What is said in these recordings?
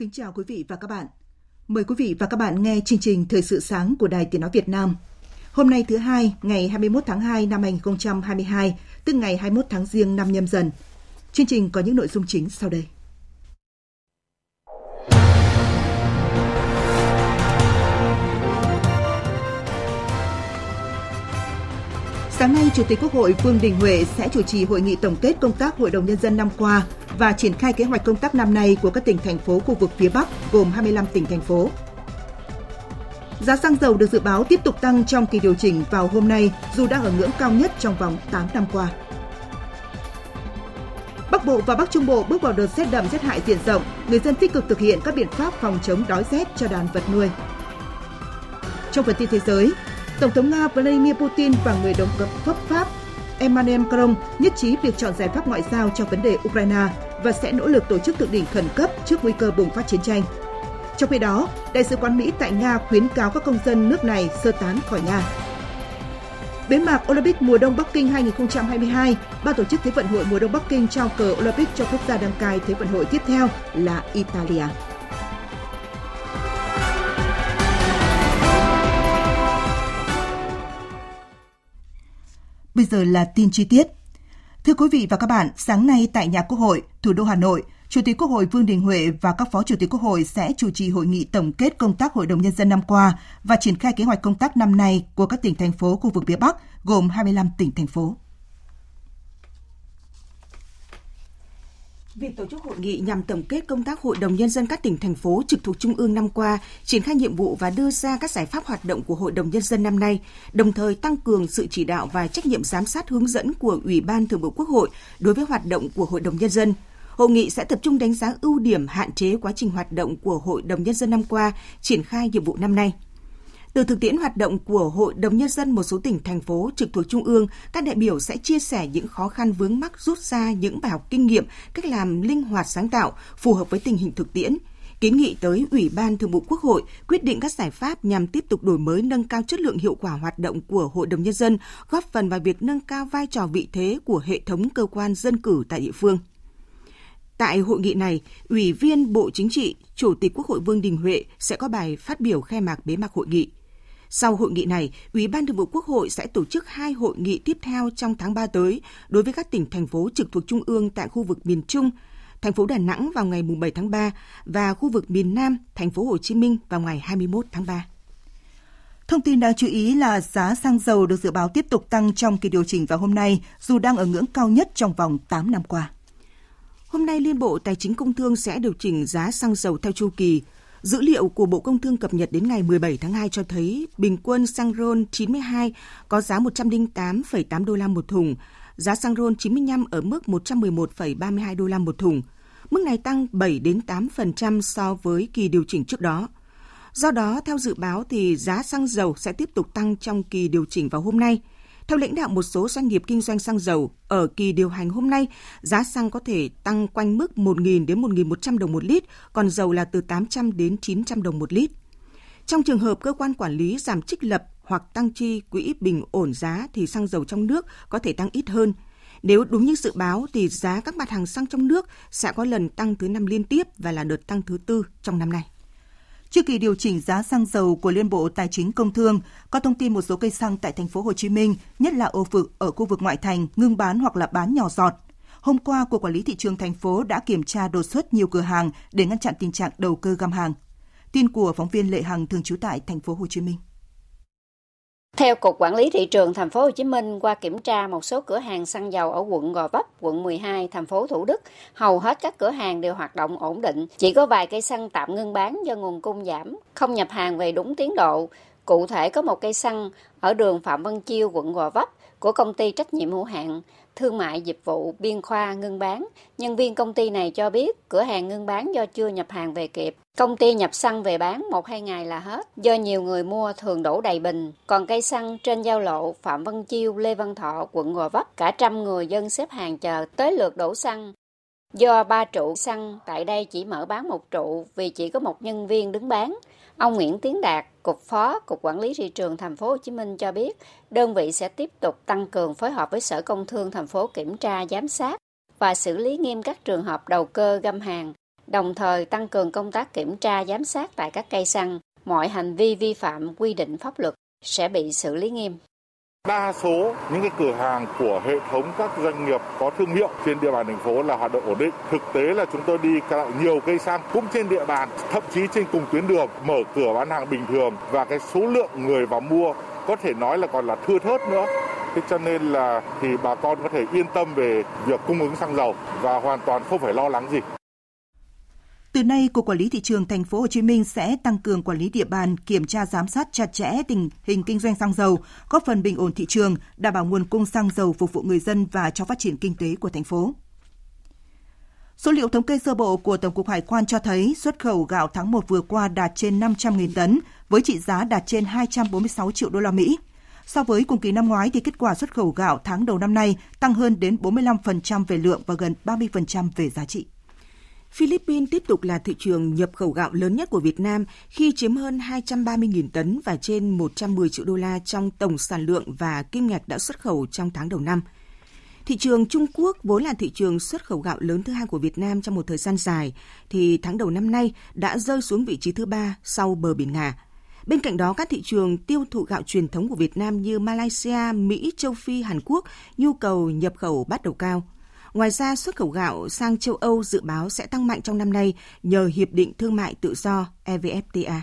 Kính chào quý vị và các bạn. Mời quý vị và các bạn nghe chương trình Thời sự sáng của Đài Tiếng Nói Việt Nam. Hôm nay thứ hai, ngày 21 tháng 2 năm 2022, tức ngày 21 tháng Giêng năm nhâm dần. Chương trình có những nội dung chính sau đây. Sáng nay, Chủ tịch Quốc hội Vương Đình Huệ sẽ chủ trì hội nghị tổng kết công tác Hội đồng Nhân dân năm qua và triển khai kế hoạch công tác năm nay của các tỉnh, thành phố khu vực phía Bắc gồm 25 tỉnh, thành phố. Giá xăng dầu được dự báo tiếp tục tăng trong kỳ điều chỉnh vào hôm nay dù đang ở ngưỡng cao nhất trong vòng 8 năm qua. Bắc Bộ và Bắc Trung Bộ bước vào đợt rét đậm rét hại diện rộng, người dân tích cực thực hiện các biện pháp phòng chống đói rét cho đàn vật nuôi. Trong phần tin thế giới, Tổng thống Nga Vladimir Putin và người đồng cấp pháp Pháp Emmanuel Macron nhất trí việc chọn giải pháp ngoại giao cho vấn đề Ukraine và sẽ nỗ lực tổ chức thượng đỉnh khẩn cấp trước nguy cơ bùng phát chiến tranh. Trong khi đó, Đại sứ quán Mỹ tại Nga khuyến cáo các công dân nước này sơ tán khỏi Nga. Bế mạc Olympic mùa đông Bắc Kinh 2022, ban tổ chức Thế vận hội mùa đông Bắc Kinh trao cờ Olympic cho quốc gia đăng cai Thế vận hội tiếp theo là Italia. Bây giờ là tin chi tiết. Thưa quý vị và các bạn, sáng nay tại nhà Quốc hội, thủ đô Hà Nội, Chủ tịch Quốc hội Vương Đình Huệ và các Phó Chủ tịch Quốc hội sẽ chủ trì hội nghị tổng kết công tác Hội đồng Nhân dân năm qua và triển khai kế hoạch công tác năm nay của các tỉnh, thành phố khu vực phía Bắc, gồm 25 tỉnh, thành phố. Việc tổ chức hội nghị nhằm tổng kết công tác Hội đồng Nhân dân các tỉnh, thành phố trực thuộc Trung ương năm qua, triển khai nhiệm vụ và đưa ra các giải pháp hoạt động của Hội đồng Nhân dân năm nay, đồng thời tăng cường sự chỉ đạo và trách nhiệm giám sát hướng dẫn của Ủy ban Thường vụ Quốc hội đối với hoạt động của Hội đồng Nhân dân. Hội nghị sẽ tập trung đánh giá ưu điểm hạn chế quá trình hoạt động của Hội đồng Nhân dân năm qua, triển khai nhiệm vụ năm nay. Từ thực tiễn hoạt động của Hội đồng Nhân dân một số tỉnh, thành phố trực thuộc Trung ương, các đại biểu sẽ chia sẻ những khó khăn vướng mắc rút ra những bài học kinh nghiệm, cách làm linh hoạt sáng tạo, phù hợp với tình hình thực tiễn, kiến nghị tới Ủy ban Thường vụ Quốc hội quyết định các giải pháp nhằm tiếp tục đổi mới nâng cao chất lượng hiệu quả hoạt động của Hội đồng Nhân dân, góp phần vào việc nâng cao vai trò vị thế của hệ thống cơ quan dân cử tại địa phương. Tại hội nghị này, Ủy viên Bộ Chính trị, Chủ tịch Quốc hội Vương Đình Huệ sẽ có bài phát biểu khai mạc bế mạc hội nghị. Sau hội nghị này, Ủy ban Thường vụ Quốc hội sẽ tổ chức hai hội nghị tiếp theo trong tháng 3 tới đối với các tỉnh, thành phố trực thuộc Trung ương tại khu vực miền Trung, thành phố Đà Nẵng vào ngày 7 tháng 3 và khu vực miền Nam, thành phố Hồ Chí Minh vào ngày 21 tháng 3. Thông tin đáng chú ý là giá xăng dầu được dự báo tiếp tục tăng trong kỳ điều chỉnh vào hôm nay, dù đang ở ngưỡng cao nhất trong vòng 8 năm qua. Hôm nay, Liên Bộ Tài chính Công Thương sẽ điều chỉnh giá xăng dầu theo chu kỳ. Dữ liệu của Bộ Công Thương cập nhật đến ngày 17 tháng 2 cho thấy bình quân xăng RON 92 có giá 108,8 đô la một thùng, giá xăng RON 95 ở mức 111,32 đô la một thùng. Mức này tăng 7 đến 8% so với kỳ điều chỉnh trước đó. Do đó, theo dự báo thì giá xăng dầu sẽ tiếp tục tăng trong kỳ điều chỉnh vào hôm nay. Theo lãnh đạo một số doanh nghiệp kinh doanh xăng dầu, ở kỳ điều hành hôm nay, giá xăng có thể tăng quanh mức 1.000 đến 1.100 đồng một lít, còn dầu là từ 800 đến 900 đồng một lít. Trong trường hợp cơ quan quản lý giảm trích lập hoặc tăng chi quỹ bình ổn giá thì xăng dầu trong nước có thể tăng ít hơn. Nếu đúng như dự báo thì giá các mặt hàng xăng trong nước sẽ có lần tăng thứ năm liên tiếp và là đợt tăng thứ tư trong năm nay. Trước kỳ điều chỉnh giá xăng dầu của Liên Bộ Tài chính Công Thương, có thông tin một số cây xăng tại thành phố Hồ Chí Minh, nhất là ô vực ở khu vực ngoại thành ngưng bán hoặc là bán nhỏ giọt. Hôm qua, Cục Quản lý Thị trường thành phố đã kiểm tra đột xuất nhiều cửa hàng để ngăn chặn tình trạng đầu cơ găm hàng. Tin của phóng viên Lệ Hằng thường trú tại thành phố Hồ Chí Minh. Theo Cục Quản lý Thị trường Thành phố Hồ Chí Minh, qua kiểm tra một số cửa hàng xăng dầu ở quận Gò Vấp, quận 12, thành phố Thủ Đức, hầu hết các cửa hàng đều hoạt động ổn định. Chỉ có vài cây xăng tạm ngưng bán do nguồn cung giảm, không nhập hàng về đúng tiến độ. Cụ thể có một cây xăng ở đường Phạm Văn Chiêu, quận Gò Vấp của công ty trách nhiệm hữu hạn thương mại dịch vụ Biên Khoa ngưng bán. Nhân viên công ty này cho biết cửa hàng ngưng bán do chưa nhập hàng về kịp. Công ty nhập xăng về bán một hai ngày là hết, do nhiều người mua thường đổ đầy bình. Còn cây xăng trên giao lộ Phạm Văn Chiêu, Lê Văn Thọ, quận Gò Vấp, cả trăm người dân xếp hàng chờ tới lượt đổ xăng. Do ba trụ xăng tại đây chỉ mở bán một trụ vì chỉ có một nhân viên đứng bán. Ông Nguyễn Tiến Đạt, Cục Phó Cục Quản lý thị trường thành phố Hồ Chí Minh cho biết, đơn vị sẽ tiếp tục tăng cường phối hợp với Sở Công Thương thành phố kiểm tra giám sát và xử lý nghiêm các trường hợp đầu cơ găm hàng, đồng thời tăng cường công tác kiểm tra giám sát tại các cây xăng, mọi hành vi vi phạm quy định pháp luật sẽ bị xử lý nghiêm. Đa số những cái cửa hàng của hệ thống các doanh nghiệp có thương hiệu trên địa bàn thành phố là hoạt động ổn định. Thực tế là chúng tôi đi lại nhiều cây xăng cũng trên địa bàn, thậm chí trên cùng tuyến đường mở cửa bán hàng bình thường và cái số lượng người vào mua có thể nói là còn là thưa thớt nữa. Thế cho nên là thì bà con có thể yên tâm về việc cung ứng xăng dầu và hoàn toàn không phải lo lắng gì. Từ nay, Cục Quản lý thị trường thành phố Hồ Chí Minh sẽ tăng cường quản lý địa bàn, kiểm tra giám sát chặt chẽ tình hình kinh doanh xăng dầu, góp phần bình ổn thị trường, đảm bảo nguồn cung xăng dầu phục vụ người dân và cho phát triển kinh tế của thành phố. Số liệu thống kê sơ bộ của Tổng cục Hải quan cho thấy xuất khẩu gạo tháng 1 vừa qua đạt trên 500.000 tấn với trị giá đạt trên 246 triệu đô la Mỹ. So với cùng kỳ năm ngoái thì kết quả xuất khẩu gạo tháng đầu năm nay tăng hơn đến 45% về lượng và gần 30% về giá trị. Philippines tiếp tục là thị trường nhập khẩu gạo lớn nhất của Việt Nam khi chiếm hơn 230.000 tấn và trên 110 triệu đô la trong tổng sản lượng và kim ngạch đã xuất khẩu trong tháng đầu năm. Thị trường Trung Quốc vốn là thị trường xuất khẩu gạo lớn thứ hai của Việt Nam trong một thời gian dài, thì tháng đầu năm nay đã rơi xuống vị trí thứ ba sau bờ biển Nga. Bên cạnh đó, các thị trường tiêu thụ gạo truyền thống của Việt Nam như Malaysia, Mỹ, Châu Phi, Hàn Quốc nhu cầu nhập khẩu bắt đầu cao – Ngoài ra, xuất khẩu gạo sang châu Âu dự báo sẽ tăng mạnh trong năm nay nhờ Hiệp định Thương mại Tự do EVFTA.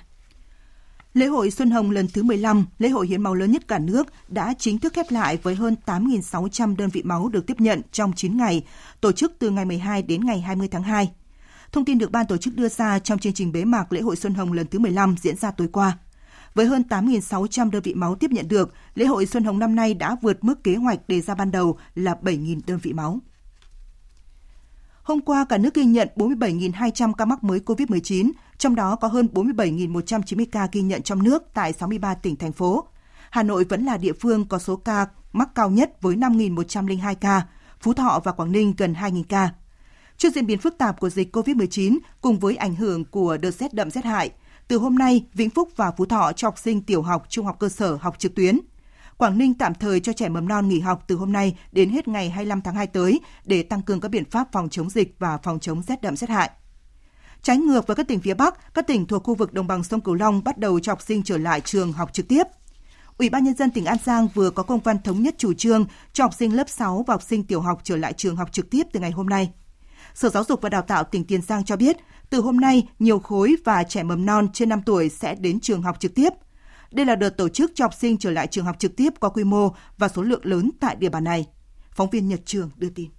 Lễ hội Xuân Hồng lần thứ 15, lễ hội hiến máu lớn nhất cả nước, đã chính thức khép lại với hơn 8.600 đơn vị máu được tiếp nhận trong 9 ngày, tổ chức từ ngày 12 đến ngày 20 tháng 2. Thông tin được ban tổ chức đưa ra trong chương trình bế mạc lễ hội Xuân Hồng lần thứ 15 diễn ra tối qua. Với hơn 8.600 đơn vị máu tiếp nhận được, lễ hội Xuân Hồng năm nay đã vượt mức kế hoạch đề ra ban đầu là 7.000 đơn vị máu. Hôm qua, cả nước ghi nhận 47.200 ca mắc mới COVID-19, trong đó có hơn 47.190 ca ghi nhận trong nước tại 63 tỉnh, thành phố. Hà Nội vẫn là địa phương có số ca mắc cao nhất với 5.102 ca, Phú Thọ và Quảng Ninh gần 2.000 ca. Trước diễn biến phức tạp của dịch COVID-19 cùng với ảnh hưởng của đợt rét đậm rét hại, từ hôm nay, Vĩnh Phúc và Phú Thọ cho học sinh tiểu học, trung học cơ sở học trực tuyến – Quảng Ninh tạm thời cho trẻ mầm non nghỉ học từ hôm nay đến hết ngày 25 tháng 2 tới để tăng cường các biện pháp phòng chống dịch và phòng chống rét đậm rét hại. Trái ngược với các tỉnh phía Bắc, các tỉnh thuộc khu vực đồng bằng sông Cửu Long bắt đầu cho học sinh trở lại trường học trực tiếp. Ủy ban nhân dân tỉnh An Giang vừa có công văn thống nhất chủ trương cho học sinh lớp 6 và học sinh tiểu học trở lại trường học trực tiếp từ ngày hôm nay. Sở Giáo dục và Đào tạo tỉnh Tiền Giang cho biết, từ hôm nay, nhiều khối và trẻ mầm non trên 5 tuổi sẽ đến trường học trực tiếp – đây là đợt tổ chức cho học sinh trở lại trường học trực tiếp có quy mô và số lượng lớn tại địa bàn này. Phóng viên Nhật Trường đưa tin.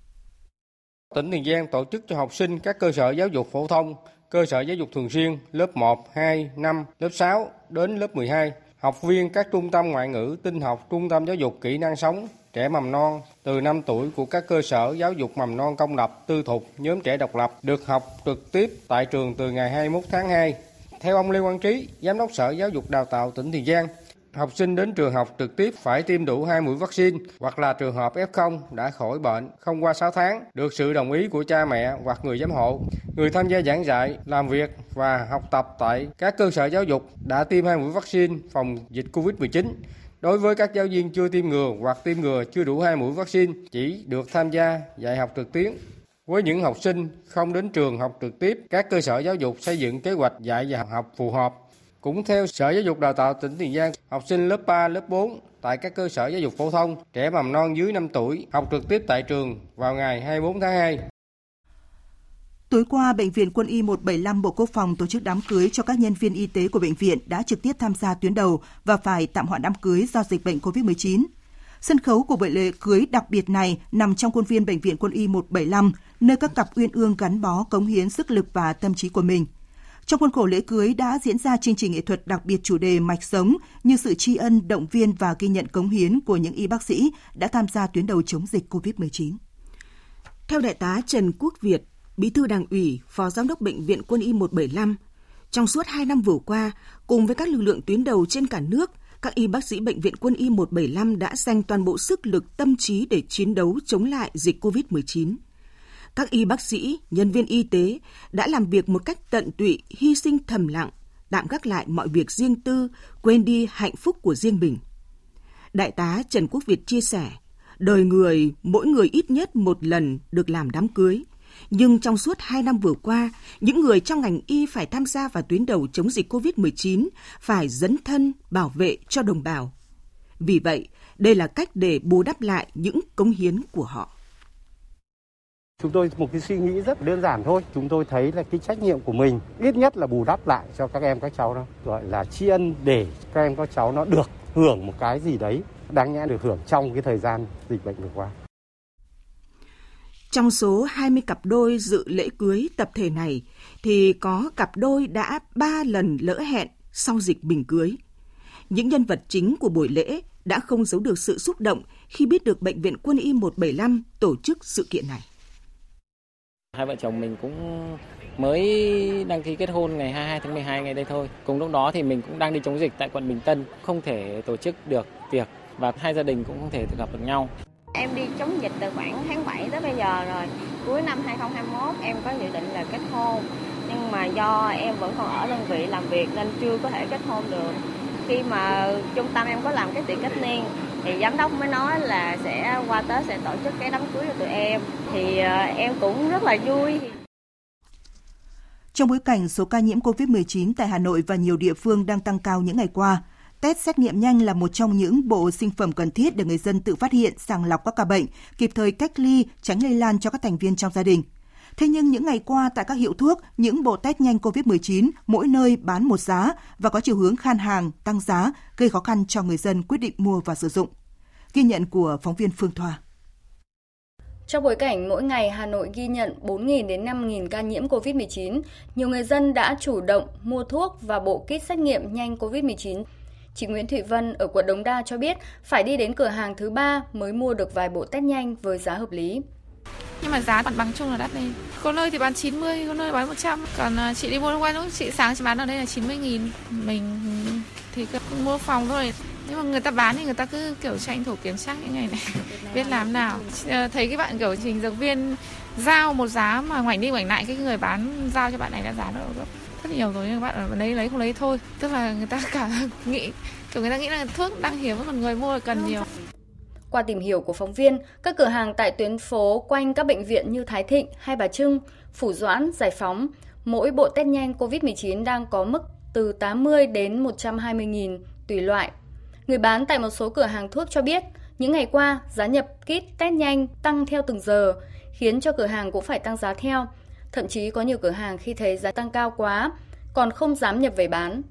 Tỉnh Tiền Giang tổ chức cho học sinh các cơ sở giáo dục phổ thông, cơ sở giáo dục thường xuyên lớp 1, 2, 5, lớp 6 đến lớp 12, học viên các trung tâm ngoại ngữ, tinh học, trung tâm giáo dục kỹ năng sống, trẻ mầm non từ 5 tuổi của các cơ sở giáo dục mầm non công lập, tư thục, nhóm trẻ độc lập được học trực tiếp tại trường từ ngày 21 tháng 2 theo ông Lê Quang Trí, Giám đốc Sở Giáo dục Đào tạo tỉnh Tiền Giang, học sinh đến trường học trực tiếp phải tiêm đủ 2 mũi vaccine hoặc là trường hợp F0 đã khỏi bệnh không qua 6 tháng, được sự đồng ý của cha mẹ hoặc người giám hộ. Người tham gia giảng dạy, làm việc và học tập tại các cơ sở giáo dục đã tiêm 2 mũi vaccine phòng dịch COVID-19. Đối với các giáo viên chưa tiêm ngừa hoặc tiêm ngừa chưa đủ 2 mũi vaccine chỉ được tham gia dạy học trực tuyến với những học sinh không đến trường học trực tiếp, các cơ sở giáo dục xây dựng kế hoạch dạy và học phù hợp. Cũng theo Sở Giáo dục Đào tạo tỉnh Tiền Giang, học sinh lớp 3, lớp 4 tại các cơ sở giáo dục phổ thông, trẻ mầm non dưới 5 tuổi học trực tiếp tại trường vào ngày 24 tháng 2. Tối qua, Bệnh viện Quân y 175 Bộ Quốc phòng tổ chức đám cưới cho các nhân viên y tế của bệnh viện đã trực tiếp tham gia tuyến đầu và phải tạm hoãn đám cưới do dịch bệnh COVID-19. Sân khấu của buổi lễ cưới đặc biệt này nằm trong khuôn viên Bệnh viện Quân y 175, nơi các cặp uyên ương gắn bó cống hiến sức lực và tâm trí của mình. Trong khuôn khổ lễ cưới đã diễn ra chương trình nghệ thuật đặc biệt chủ đề mạch sống như sự tri ân, động viên và ghi nhận cống hiến của những y bác sĩ đã tham gia tuyến đầu chống dịch COVID-19. Theo đại tá Trần Quốc Việt, Bí thư Đảng ủy, Phó Giám đốc Bệnh viện Quân y 175, trong suốt 2 năm vừa qua, cùng với các lực lượng tuyến đầu trên cả nước, các y bác sĩ Bệnh viện Quân y 175 đã dành toàn bộ sức lực tâm trí để chiến đấu chống lại dịch COVID-19. Các y bác sĩ, nhân viên y tế đã làm việc một cách tận tụy, hy sinh thầm lặng, tạm gác lại mọi việc riêng tư, quên đi hạnh phúc của riêng mình. Đại tá Trần Quốc Việt chia sẻ, đời người, mỗi người ít nhất một lần được làm đám cưới. Nhưng trong suốt hai năm vừa qua, những người trong ngành y phải tham gia vào tuyến đầu chống dịch COVID-19, phải dấn thân bảo vệ cho đồng bào. Vì vậy, đây là cách để bù đắp lại những cống hiến của họ. Chúng tôi một cái suy nghĩ rất đơn giản thôi. Chúng tôi thấy là cái trách nhiệm của mình ít nhất là bù đắp lại cho các em các cháu đó. Gọi là tri ân để các em các cháu nó được hưởng một cái gì đấy đáng nhẽ được hưởng trong cái thời gian dịch bệnh vừa qua. Trong số 20 cặp đôi dự lễ cưới tập thể này thì có cặp đôi đã 3 lần lỡ hẹn sau dịch bình cưới. Những nhân vật chính của buổi lễ đã không giấu được sự xúc động khi biết được Bệnh viện Quân y 175 tổ chức sự kiện này. Hai vợ chồng mình cũng mới đăng ký kết hôn ngày 22 tháng 12 ngày đây thôi. Cùng lúc đó thì mình cũng đang đi chống dịch tại quận Bình Tân, không thể tổ chức được tiệc và hai gia đình cũng không thể gặp được nhau. Em đi chống dịch từ khoảng tháng 7 tới bây giờ rồi. Cuối năm 2021 em có dự định là kết hôn. Nhưng mà do em vẫn còn ở đơn vị làm việc nên chưa có thể kết hôn được. Khi mà trung tâm em có làm cái tiệc kết niên thì giám đốc mới nói là sẽ qua Tết sẽ tổ chức cái đám cưới cho tụi em. Thì ờ, em cũng rất là vui. Trong bối cảnh số ca nhiễm COVID-19 tại Hà Nội và nhiều địa phương đang tăng cao những ngày qua, Test xét nghiệm nhanh là một trong những bộ sinh phẩm cần thiết để người dân tự phát hiện, sàng lọc các ca bệnh, kịp thời cách ly, tránh lây lan cho các thành viên trong gia đình. Thế nhưng những ngày qua tại các hiệu thuốc, những bộ test nhanh COVID-19 mỗi nơi bán một giá và có chiều hướng khan hàng, tăng giá, gây khó khăn cho người dân quyết định mua và sử dụng. Ghi nhận của phóng viên Phương Thoa. Trong bối cảnh mỗi ngày Hà Nội ghi nhận 4.000 đến 5.000 ca nhiễm COVID-19, nhiều người dân đã chủ động mua thuốc và bộ kit xét nghiệm nhanh COVID-19 Chị Nguyễn Thị Vân ở quận Đống Đa cho biết phải đi đến cửa hàng thứ ba mới mua được vài bộ test nhanh với giá hợp lý. Nhưng mà giá mặt bằng chung là đắt lên. Có nơi thì bán 90, có nơi bán 100. Còn à, chị đi mua hôm qua lúc chị sáng chị bán ở đây là 90 nghìn. Mình thì cứ mua phòng thôi. Nhưng mà người ta bán thì người ta cứ kiểu tranh thủ kiểm soát những ngày này. biết làm nào. À, thấy cái bạn kiểu trình dược viên giao một giá mà ngoảnh đi ngoảnh lại cái người bán giao cho bạn này là giá nó rất nhiều rồi nhưng bạn ở lấy lấy không lấy thôi tức là người ta cả nghĩ kiểu người ta nghĩ là thuốc đang hiếm còn người mua là cần nhiều qua tìm hiểu của phóng viên, các cửa hàng tại tuyến phố quanh các bệnh viện như Thái Thịnh, Hai Bà Trưng, Phủ Doãn, Giải Phóng, mỗi bộ test nhanh COVID-19 đang có mức từ 80 đến 120 nghìn tùy loại. Người bán tại một số cửa hàng thuốc cho biết, những ngày qua, giá nhập kit test nhanh tăng theo từng giờ, khiến cho cửa hàng cũng phải tăng giá theo. Thậm chí có nhiều cửa hàng khi thấy giá tăng cao quá, còn không dám nhập về bán.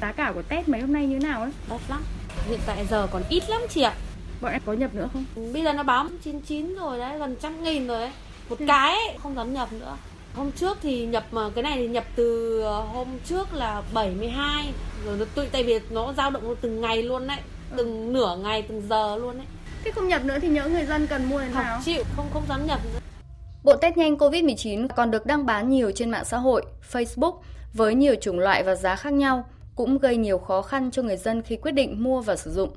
Giá cả của test mấy hôm nay như nào ấy? Đắt lắm. Hiện tại giờ còn ít lắm chị ạ. Bọn em có nhập nữa không? Bây giờ nó báo 99 rồi đấy, gần trăm nghìn rồi đấy. Một ừ. cái ấy, không dám nhập nữa. Hôm trước thì nhập mà cái này thì nhập từ ờ, hôm trước là 72 rồi nó tụi tại vì nó dao động từng ngày luôn đấy, ừ. từng nửa ngày từng giờ luôn đấy. Thế không nhập nữa thì nhớ người dân cần mua thế nào? Không chịu, không không dám nhập nữa. Bộ test nhanh COVID-19 còn được đăng bán nhiều trên mạng xã hội, Facebook với nhiều chủng loại và giá khác nhau, cũng gây nhiều khó khăn cho người dân khi quyết định mua và sử dụng.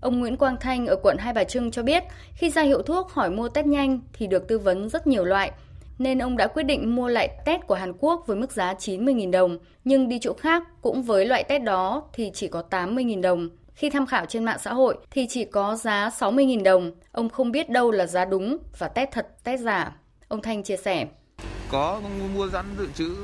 Ông Nguyễn Quang Thanh ở quận Hai Bà Trưng cho biết, khi ra hiệu thuốc hỏi mua test nhanh thì được tư vấn rất nhiều loại, nên ông đã quyết định mua lại test của Hàn Quốc với mức giá 90.000 đồng, nhưng đi chỗ khác cũng với loại test đó thì chỉ có 80.000 đồng. Khi tham khảo trên mạng xã hội thì chỉ có giá 60.000 đồng, ông không biết đâu là giá đúng và test thật, test giả. Ông Thanh chia sẻ. Có mua sẵn dự trữ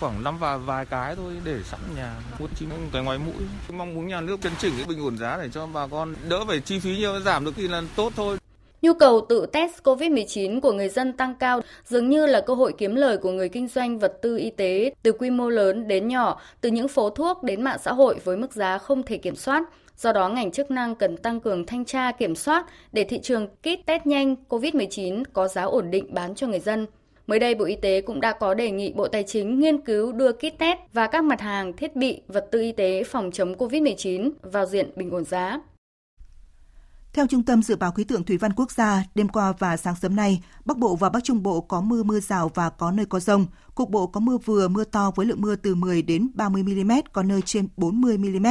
khoảng năm và vài cái thôi để sẵn nhà mua chỉ cái ngoài mũi. Mong muốn nhà nước chấn chỉnh cái bình ổn giá để cho bà con đỡ phải chi phí nhiều giảm được thì là tốt thôi. Nhu cầu tự test COVID-19 của người dân tăng cao dường như là cơ hội kiếm lời của người kinh doanh vật tư y tế từ quy mô lớn đến nhỏ, từ những phố thuốc đến mạng xã hội với mức giá không thể kiểm soát. Do đó, ngành chức năng cần tăng cường thanh tra kiểm soát để thị trường kit test nhanh COVID-19 có giá ổn định bán cho người dân. Mới đây, Bộ Y tế cũng đã có đề nghị Bộ Tài chính nghiên cứu đưa kit test và các mặt hàng thiết bị, vật tư y tế phòng chống COVID-19 vào diện bình ổn giá. Theo Trung tâm Dự báo Khí tượng Thủy văn Quốc gia, đêm qua và sáng sớm nay, Bắc Bộ và Bắc Trung Bộ có mưa mưa rào và có nơi có rông. Cục bộ có mưa vừa, mưa to với lượng mưa từ 10 đến 30 mm, có nơi trên 40 mm.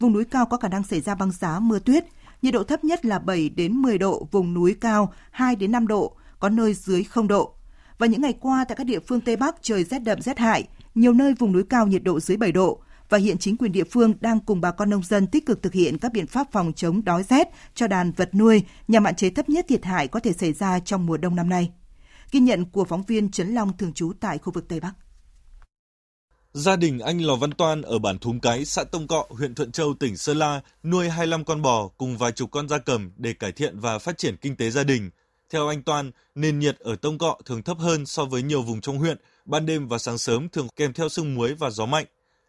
Vùng núi cao có khả năng xảy ra băng giá, mưa tuyết. Nhiệt độ thấp nhất là 7 đến 10 độ, vùng núi cao 2 đến 5 độ, có nơi dưới 0 độ. Và những ngày qua tại các địa phương Tây Bắc trời rét đậm rét hại, nhiều nơi vùng núi cao nhiệt độ dưới 7 độ và hiện chính quyền địa phương đang cùng bà con nông dân tích cực thực hiện các biện pháp phòng chống đói rét cho đàn vật nuôi nhằm hạn chế thấp nhất thiệt hại có thể xảy ra trong mùa đông năm nay. Ghi nhận của phóng viên Trấn Long thường trú tại khu vực Tây Bắc. Gia đình anh Lò Văn Toan ở bản Thúng Cái, xã Tông Cọ, huyện Thuận Châu, tỉnh Sơn La nuôi 25 con bò cùng vài chục con gia cầm để cải thiện và phát triển kinh tế gia đình. Theo anh Toan, nền nhiệt ở Tông Cọ thường thấp hơn so với nhiều vùng trong huyện, ban đêm và sáng sớm thường kèm theo sương muối và gió mạnh.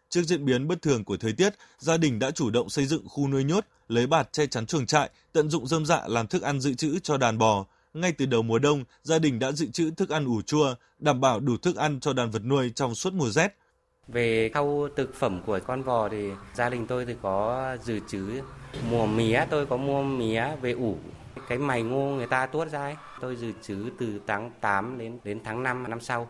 Trước diễn biến bất thường của thời tiết, gia đình đã chủ động xây dựng khu nuôi nhốt, lấy bạt che chắn chuồng trại, tận dụng rơm dạ làm thức ăn dự trữ cho đàn bò. Ngay từ đầu mùa đông, gia đình đã dự trữ thức ăn ủ chua, đảm bảo đủ thức ăn cho đàn vật nuôi trong suốt mùa rét. Về khâu thực phẩm của con bò thì gia đình tôi thì có dự trữ mùa mía tôi có mua mía về ủ cái mày ngô người ta tuốt ra ấy. Tôi dự trữ từ tháng 8 đến đến tháng 5 năm sau.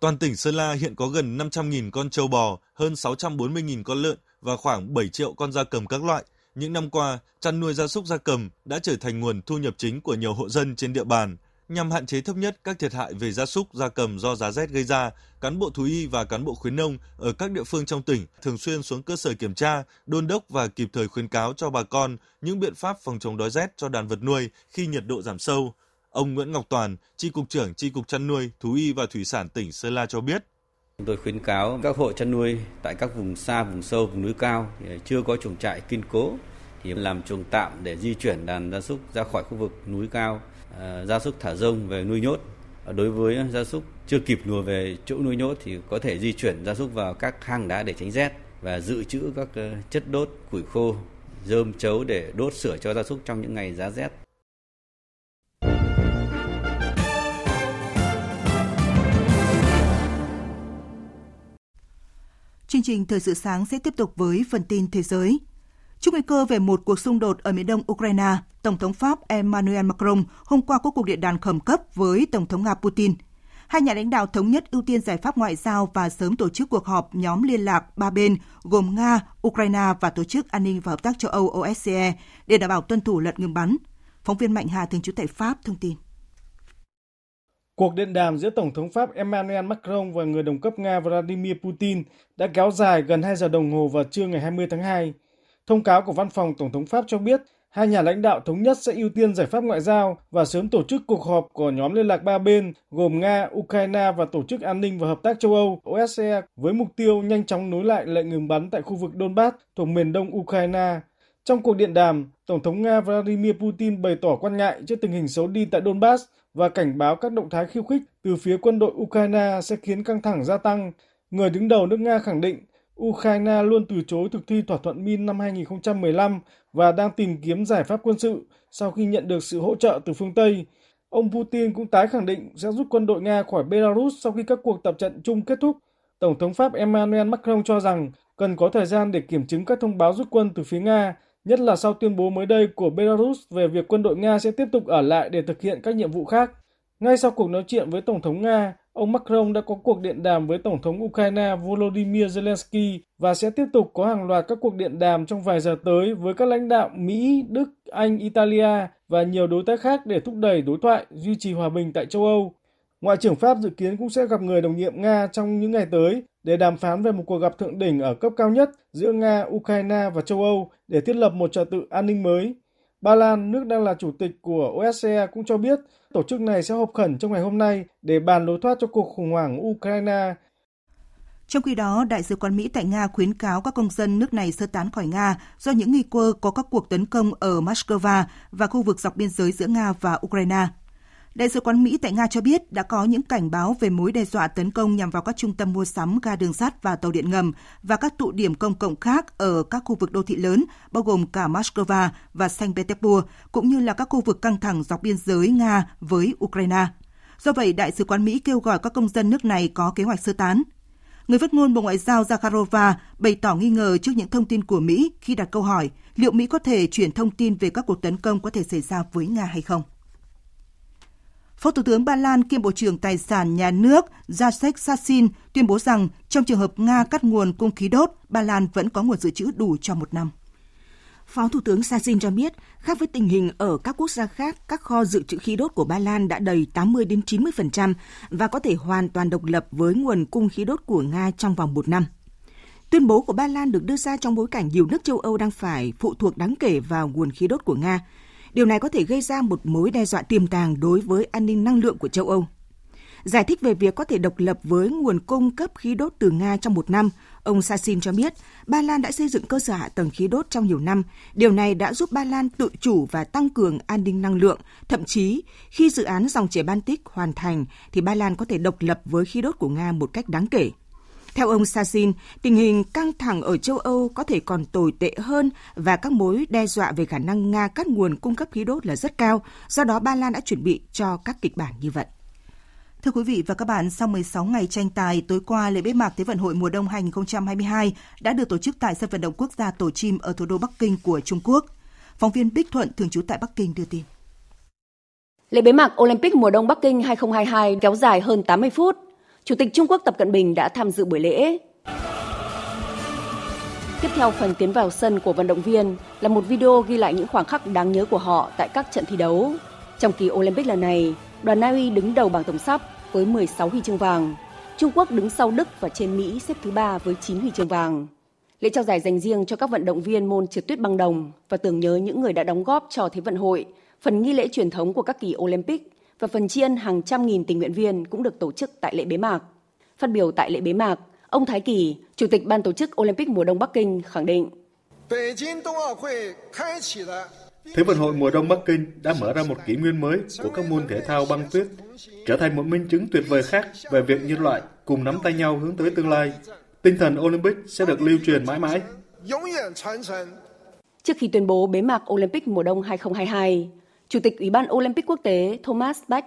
Toàn tỉnh Sơn La hiện có gần 500.000 con trâu bò, hơn 640.000 con lợn và khoảng 7 triệu con gia cầm các loại. Những năm qua, chăn nuôi gia súc gia cầm đã trở thành nguồn thu nhập chính của nhiều hộ dân trên địa bàn. Nhằm hạn chế thấp nhất các thiệt hại về gia súc, gia cầm do giá rét gây ra, cán bộ thú y và cán bộ khuyến nông ở các địa phương trong tỉnh thường xuyên xuống cơ sở kiểm tra, đôn đốc và kịp thời khuyến cáo cho bà con những biện pháp phòng chống đói rét cho đàn vật nuôi khi nhiệt độ giảm sâu. Ông Nguyễn Ngọc Toàn, Tri Cục trưởng Tri Cục Chăn nuôi, Thú y và Thủy sản tỉnh Sơn La cho biết. Chúng tôi khuyến cáo các hộ chăn nuôi tại các vùng xa, vùng sâu, vùng núi cao chưa có chuồng trại kiên cố thì làm chuồng tạm để di chuyển đàn gia súc ra khỏi khu vực núi cao, Ờ, gia súc thả rông về nuôi nhốt. Ờ, đối với gia súc chưa kịp lùa về chỗ nuôi nhốt thì có thể di chuyển gia súc vào các hang đá để tránh rét và dự trữ các ờ, chất đốt củi khô, rơm chấu để đốt sửa cho gia súc trong những ngày giá rét. Chương trình Thời sự sáng sẽ tiếp tục với phần tin thế giới. Trước nguy cơ về một cuộc xung đột ở miền đông Ukraine, Tổng thống Pháp Emmanuel Macron hôm qua có cuộc điện đàm khẩn cấp với Tổng thống Nga Putin. Hai nhà lãnh đạo thống nhất ưu tiên giải pháp ngoại giao và sớm tổ chức cuộc họp nhóm liên lạc ba bên gồm Nga, Ukraine và Tổ chức An ninh và Hợp tác châu Âu OSCE để đảm bảo tuân thủ lệnh ngừng bắn. Phóng viên Mạnh Hà thường trú tại Pháp thông tin. Cuộc điện đàm giữa Tổng thống Pháp Emmanuel Macron và người đồng cấp Nga Vladimir Putin đã kéo dài gần 2 giờ đồng hồ vào trưa ngày 20 tháng 2. Thông cáo của văn phòng Tổng thống Pháp cho biết hai nhà lãnh đạo thống nhất sẽ ưu tiên giải pháp ngoại giao và sớm tổ chức cuộc họp của nhóm liên lạc ba bên gồm Nga, Ukraine và Tổ chức An ninh và Hợp tác châu Âu OSCE với mục tiêu nhanh chóng nối lại lệnh ngừng bắn tại khu vực Donbass thuộc miền đông Ukraine. Trong cuộc điện đàm, Tổng thống Nga Vladimir Putin bày tỏ quan ngại trước tình hình xấu đi tại Donbass và cảnh báo các động thái khiêu khích từ phía quân đội Ukraine sẽ khiến căng thẳng gia tăng. Người đứng đầu nước Nga khẳng định Ukraine luôn từ chối thực thi thỏa thuận Min năm 2015 và đang tìm kiếm giải pháp quân sự sau khi nhận được sự hỗ trợ từ phương Tây. Ông Putin cũng tái khẳng định sẽ rút quân đội Nga khỏi Belarus sau khi các cuộc tập trận chung kết thúc. Tổng thống Pháp Emmanuel Macron cho rằng cần có thời gian để kiểm chứng các thông báo rút quân từ phía Nga nhất là sau tuyên bố mới đây của Belarus về việc quân đội Nga sẽ tiếp tục ở lại để thực hiện các nhiệm vụ khác. Ngay sau cuộc nói chuyện với Tổng thống Nga, ông Macron đã có cuộc điện đàm với Tổng thống Ukraine Volodymyr Zelensky và sẽ tiếp tục có hàng loạt các cuộc điện đàm trong vài giờ tới với các lãnh đạo Mỹ, Đức, Anh, Italia và nhiều đối tác khác để thúc đẩy đối thoại, duy trì hòa bình tại châu Âu. Ngoại trưởng Pháp dự kiến cũng sẽ gặp người đồng nhiệm Nga trong những ngày tới để đàm phán về một cuộc gặp thượng đỉnh ở cấp cao nhất giữa Nga, Ukraine và châu Âu để thiết lập một trật tự an ninh mới. Ba Lan, nước đang là chủ tịch của OSCE cũng cho biết tổ chức này sẽ họp khẩn trong ngày hôm nay để bàn đối thoát cho cuộc khủng hoảng Ukraine. Trong khi đó, Đại sứ quán Mỹ tại Nga khuyến cáo các công dân nước này sơ tán khỏi Nga do những nghi cơ có các cuộc tấn công ở Moscow và khu vực dọc biên giới giữa Nga và Ukraine. Đại sứ quán Mỹ tại Nga cho biết đã có những cảnh báo về mối đe dọa tấn công nhằm vào các trung tâm mua sắm, ga đường sắt và tàu điện ngầm và các tụ điểm công cộng khác ở các khu vực đô thị lớn, bao gồm cả Moscow và Saint Petersburg, cũng như là các khu vực căng thẳng dọc biên giới Nga với Ukraine. Do vậy, Đại sứ quán Mỹ kêu gọi các công dân nước này có kế hoạch sơ tán. Người phát ngôn Bộ Ngoại giao Zakharova bày tỏ nghi ngờ trước những thông tin của Mỹ khi đặt câu hỏi liệu Mỹ có thể chuyển thông tin về các cuộc tấn công có thể xảy ra với Nga hay không. Phó Thủ tướng Ba Lan kiêm Bộ trưởng Tài sản Nhà nước Jacek Sasin tuyên bố rằng trong trường hợp Nga cắt nguồn cung khí đốt, Ba Lan vẫn có nguồn dự trữ đủ cho một năm. Phó Thủ tướng Sasin cho biết, khác với tình hình ở các quốc gia khác, các kho dự trữ khí đốt của Ba Lan đã đầy 80 đến 90% và có thể hoàn toàn độc lập với nguồn cung khí đốt của Nga trong vòng một năm. Tuyên bố của Ba Lan được đưa ra trong bối cảnh nhiều nước châu Âu đang phải phụ thuộc đáng kể vào nguồn khí đốt của Nga. Điều này có thể gây ra một mối đe dọa tiềm tàng đối với an ninh năng lượng của châu Âu. Giải thích về việc có thể độc lập với nguồn cung cấp khí đốt từ Nga trong một năm, ông Sasin cho biết Ba Lan đã xây dựng cơ sở hạ tầng khí đốt trong nhiều năm. Điều này đã giúp Ba Lan tự chủ và tăng cường an ninh năng lượng. Thậm chí, khi dự án dòng chảy Baltic hoàn thành, thì Ba Lan có thể độc lập với khí đốt của Nga một cách đáng kể. Theo ông Sasin, tình hình căng thẳng ở châu Âu có thể còn tồi tệ hơn và các mối đe dọa về khả năng Nga cắt nguồn cung cấp khí đốt là rất cao, do đó Ba Lan đã chuẩn bị cho các kịch bản như vậy. Thưa quý vị và các bạn, sau 16 ngày tranh tài, tối qua lễ bế mạc Thế vận hội mùa đông 2022 đã được tổ chức tại sân vận động quốc gia Tổ Chim ở thủ đô Bắc Kinh của Trung Quốc. Phóng viên Bích Thuận thường trú tại Bắc Kinh đưa tin. Lễ bế mạc Olympic mùa đông Bắc Kinh 2022 kéo dài hơn 80 phút. Chủ tịch Trung Quốc Tập Cận Bình đã tham dự buổi lễ. Tiếp theo phần tiến vào sân của vận động viên là một video ghi lại những khoảnh khắc đáng nhớ của họ tại các trận thi đấu. Trong kỳ Olympic lần này, đoàn Na Uy đứng đầu bảng tổng sắp với 16 huy chương vàng. Trung Quốc đứng sau Đức và trên Mỹ xếp thứ ba với 9 huy chương vàng. Lễ trao giải dành riêng cho các vận động viên môn trượt tuyết băng đồng và tưởng nhớ những người đã đóng góp cho Thế vận hội, phần nghi lễ truyền thống của các kỳ Olympic và phần tri ân hàng trăm nghìn tình nguyện viên cũng được tổ chức tại lễ bế mạc. Phát biểu tại lễ bế mạc, ông Thái Kỳ, Chủ tịch Ban tổ chức Olympic mùa đông Bắc Kinh khẳng định. Thế vận hội mùa đông Bắc Kinh đã mở ra một kỷ nguyên mới của các môn thể thao băng tuyết, trở thành một minh chứng tuyệt vời khác về việc nhân loại cùng nắm tay nhau hướng tới tương lai. Tinh thần Olympic sẽ được lưu truyền mãi mãi. Trước khi tuyên bố bế mạc Olympic mùa đông 2022, Chủ tịch Ủy ban Olympic quốc tế Thomas Bach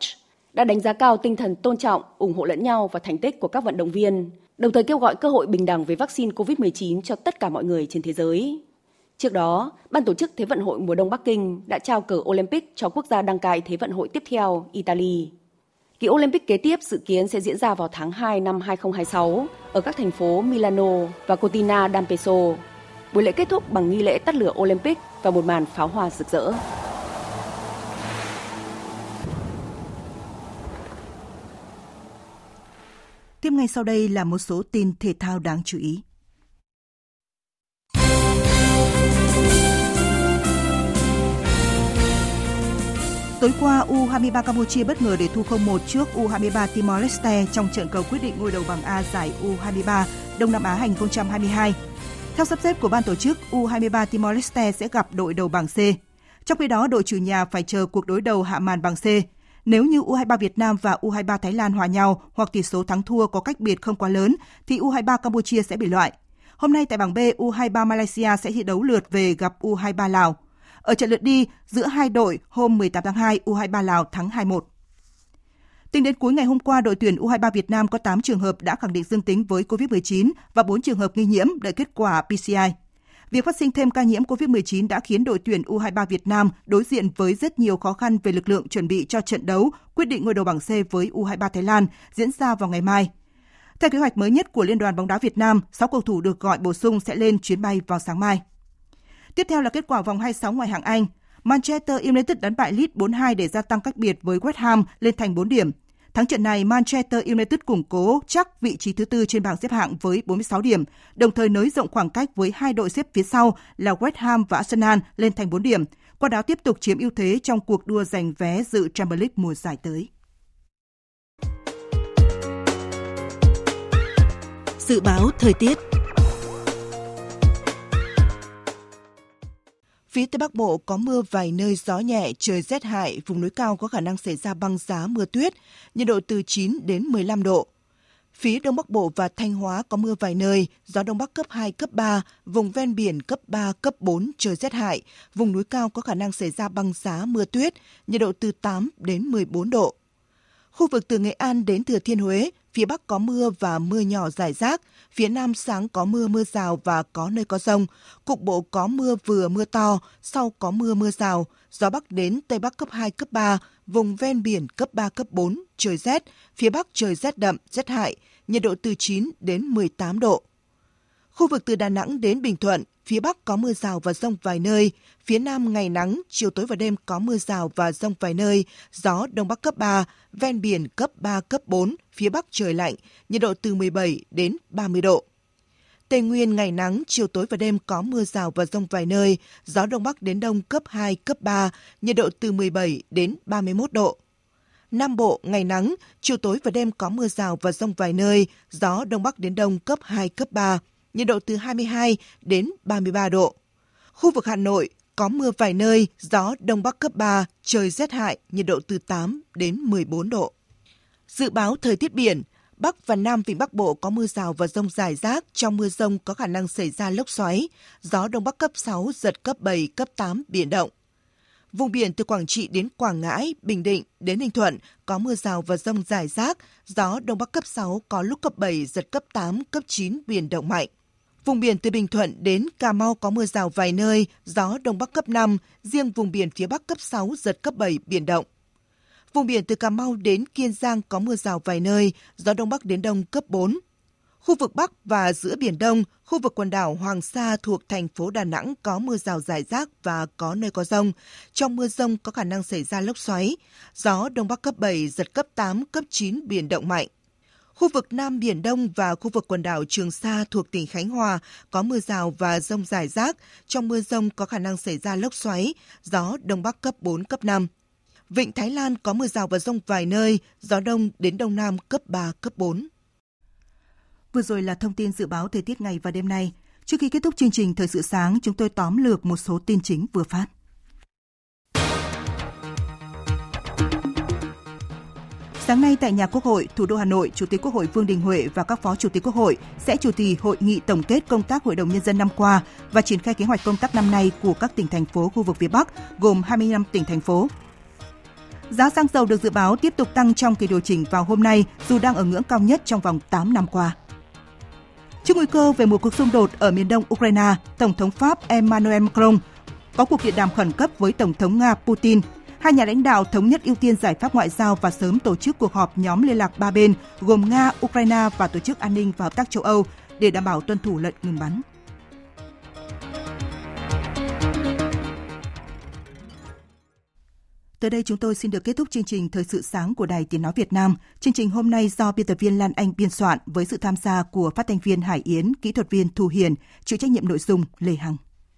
đã đánh giá cao tinh thần tôn trọng, ủng hộ lẫn nhau và thành tích của các vận động viên, đồng thời kêu gọi cơ hội bình đẳng về vaccine COVID-19 cho tất cả mọi người trên thế giới. Trước đó, Ban tổ chức Thế vận hội mùa đông Bắc Kinh đã trao cờ Olympic cho quốc gia đăng cai Thế vận hội tiếp theo, Italy. Kỳ Olympic kế tiếp dự kiến sẽ diễn ra vào tháng 2 năm 2026 ở các thành phố Milano và Cortina d'Ampezzo. Buổi lễ kết thúc bằng nghi lễ tắt lửa Olympic và một màn pháo hoa rực rỡ. Tiếp ngay sau đây là một số tin thể thao đáng chú ý. Tối qua, U23 Campuchia bất ngờ để thu 0-1 trước U23 Timor-Leste trong trận cầu quyết định ngôi đầu bảng A giải U23 Đông Nam Á 2022. Theo sắp xếp của ban tổ chức, U23 Timor-Leste sẽ gặp đội đầu bảng C. Trong khi đó, đội chủ nhà phải chờ cuộc đối đầu hạ màn bảng C. Nếu như U23 Việt Nam và U23 Thái Lan hòa nhau hoặc tỷ số thắng thua có cách biệt không quá lớn, thì U23 Campuchia sẽ bị loại. Hôm nay tại bảng B, U23 Malaysia sẽ thi đấu lượt về gặp U23 Lào. Ở trận lượt đi giữa hai đội hôm 18 tháng 2, U23 Lào thắng 2-1. Tính đến cuối ngày hôm qua, đội tuyển U23 Việt Nam có 8 trường hợp đã khẳng định dương tính với COVID-19 và 4 trường hợp nghi nhiễm đợi kết quả PCI. Việc phát sinh thêm ca nhiễm COVID-19 đã khiến đội tuyển U23 Việt Nam đối diện với rất nhiều khó khăn về lực lượng chuẩn bị cho trận đấu quyết định ngôi đầu bảng C với U23 Thái Lan diễn ra vào ngày mai. Theo kế hoạch mới nhất của Liên đoàn bóng đá Việt Nam, 6 cầu thủ được gọi bổ sung sẽ lên chuyến bay vào sáng mai. Tiếp theo là kết quả vòng 26 ngoài hạng Anh. Manchester United đánh bại Leeds 4-2 để gia tăng cách biệt với West Ham lên thành 4 điểm. Thắng trận này, Manchester United củng cố chắc vị trí thứ tư trên bảng xếp hạng với 46 điểm, đồng thời nới rộng khoảng cách với hai đội xếp phía sau là West Ham và Arsenal lên thành 4 điểm, qua đó tiếp tục chiếm ưu thế trong cuộc đua giành vé dự Champions League mùa giải tới. Dự báo thời tiết Phía Tây Bắc Bộ có mưa vài nơi gió nhẹ, trời rét hại, vùng núi cao có khả năng xảy ra băng giá mưa tuyết, nhiệt độ từ 9 đến 15 độ. Phía Đông Bắc Bộ và Thanh Hóa có mưa vài nơi, gió Đông Bắc cấp 2, cấp 3, vùng ven biển cấp 3, cấp 4, trời rét hại, vùng núi cao có khả năng xảy ra băng giá mưa tuyết, nhiệt độ từ 8 đến 14 độ. Khu vực từ Nghệ An đến Thừa Thiên Huế, phía Bắc có mưa và mưa nhỏ rải rác, phía Nam sáng có mưa mưa rào và có nơi có rông, cục bộ có mưa vừa mưa to, sau có mưa mưa rào, gió Bắc đến Tây Bắc cấp 2, cấp 3, vùng ven biển cấp 3, cấp 4, trời rét, phía Bắc trời rét đậm, rét hại, nhiệt độ từ 9 đến 18 độ. Khu vực từ Đà Nẵng đến Bình Thuận, phía Bắc có mưa rào và rông vài nơi, phía Nam ngày nắng, chiều tối và đêm có mưa rào và rông vài nơi, gió Đông Bắc cấp 3, ven biển cấp 3, cấp 4, phía Bắc trời lạnh, nhiệt độ từ 17 đến 30 độ. Tây Nguyên ngày nắng, chiều tối và đêm có mưa rào và rông vài nơi, gió Đông Bắc đến Đông cấp 2, cấp 3, nhiệt độ từ 17 đến 31 độ. Nam Bộ ngày nắng, chiều tối và đêm có mưa rào và rông vài nơi, gió Đông Bắc đến Đông cấp 2, cấp 3, nhiệt độ từ 22 đến 33 độ. Khu vực Hà Nội có mưa vài nơi, gió Đông Bắc cấp 3, trời rét hại, nhiệt độ từ 8 đến 14 độ. Dự báo thời tiết biển, Bắc và Nam Vịnh Bắc Bộ có mưa rào và rông rải rác, trong mưa rông có khả năng xảy ra lốc xoáy, gió Đông Bắc cấp 6, giật cấp 7, cấp 8, biển động. Vùng biển từ Quảng Trị đến Quảng Ngãi, Bình Định đến Ninh Thuận có mưa rào và rông rải rác, gió Đông Bắc cấp 6 có lúc cấp 7, giật cấp 8, cấp 9, biển động mạnh. Vùng biển từ Bình Thuận đến Cà Mau có mưa rào vài nơi, gió Đông Bắc cấp 5, riêng vùng biển phía Bắc cấp 6, giật cấp 7, biển động. Vùng biển từ Cà Mau đến Kiên Giang có mưa rào vài nơi, gió Đông Bắc đến Đông cấp 4. Khu vực Bắc và giữa Biển Đông, khu vực quần đảo Hoàng Sa thuộc thành phố Đà Nẵng có mưa rào rải rác và có nơi có rông. Trong mưa rông có khả năng xảy ra lốc xoáy. Gió Đông Bắc cấp 7, giật cấp 8, cấp 9, biển động mạnh. Khu vực Nam Biển Đông và khu vực quần đảo Trường Sa thuộc tỉnh Khánh Hòa có mưa rào và rông rải rác. Trong mưa rông có khả năng xảy ra lốc xoáy, gió Đông Bắc cấp 4, cấp 5. Vịnh Thái Lan có mưa rào và rông vài nơi, gió đông đến đông nam cấp 3, cấp 4. Vừa rồi là thông tin dự báo thời tiết ngày và đêm nay. Trước khi kết thúc chương trình Thời sự sáng, chúng tôi tóm lược một số tin chính vừa phát. Sáng nay tại nhà Quốc hội, thủ đô Hà Nội, Chủ tịch Quốc hội Vương Đình Huệ và các phó Chủ tịch Quốc hội sẽ chủ trì hội nghị tổng kết công tác Hội đồng Nhân dân năm qua và triển khai kế hoạch công tác năm nay của các tỉnh thành phố khu vực phía Bắc, gồm 25 tỉnh thành phố. Giá xăng dầu được dự báo tiếp tục tăng trong kỳ điều chỉnh vào hôm nay dù đang ở ngưỡng cao nhất trong vòng 8 năm qua. Trước nguy cơ về một cuộc xung đột ở miền đông Ukraine, Tổng thống Pháp Emmanuel Macron có cuộc điện đàm khẩn cấp với Tổng thống Nga Putin. Hai nhà lãnh đạo thống nhất ưu tiên giải pháp ngoại giao và sớm tổ chức cuộc họp nhóm liên lạc ba bên gồm Nga, Ukraine và Tổ chức An ninh và Hợp tác châu Âu để đảm bảo tuân thủ lệnh ngừng bắn. Tới đây chúng tôi xin được kết thúc chương trình Thời sự sáng của Đài Tiếng Nói Việt Nam. Chương trình hôm nay do biên tập viên Lan Anh biên soạn với sự tham gia của phát thanh viên Hải Yến, kỹ thuật viên Thu Hiền, chịu trách nhiệm nội dung Lê Hằng.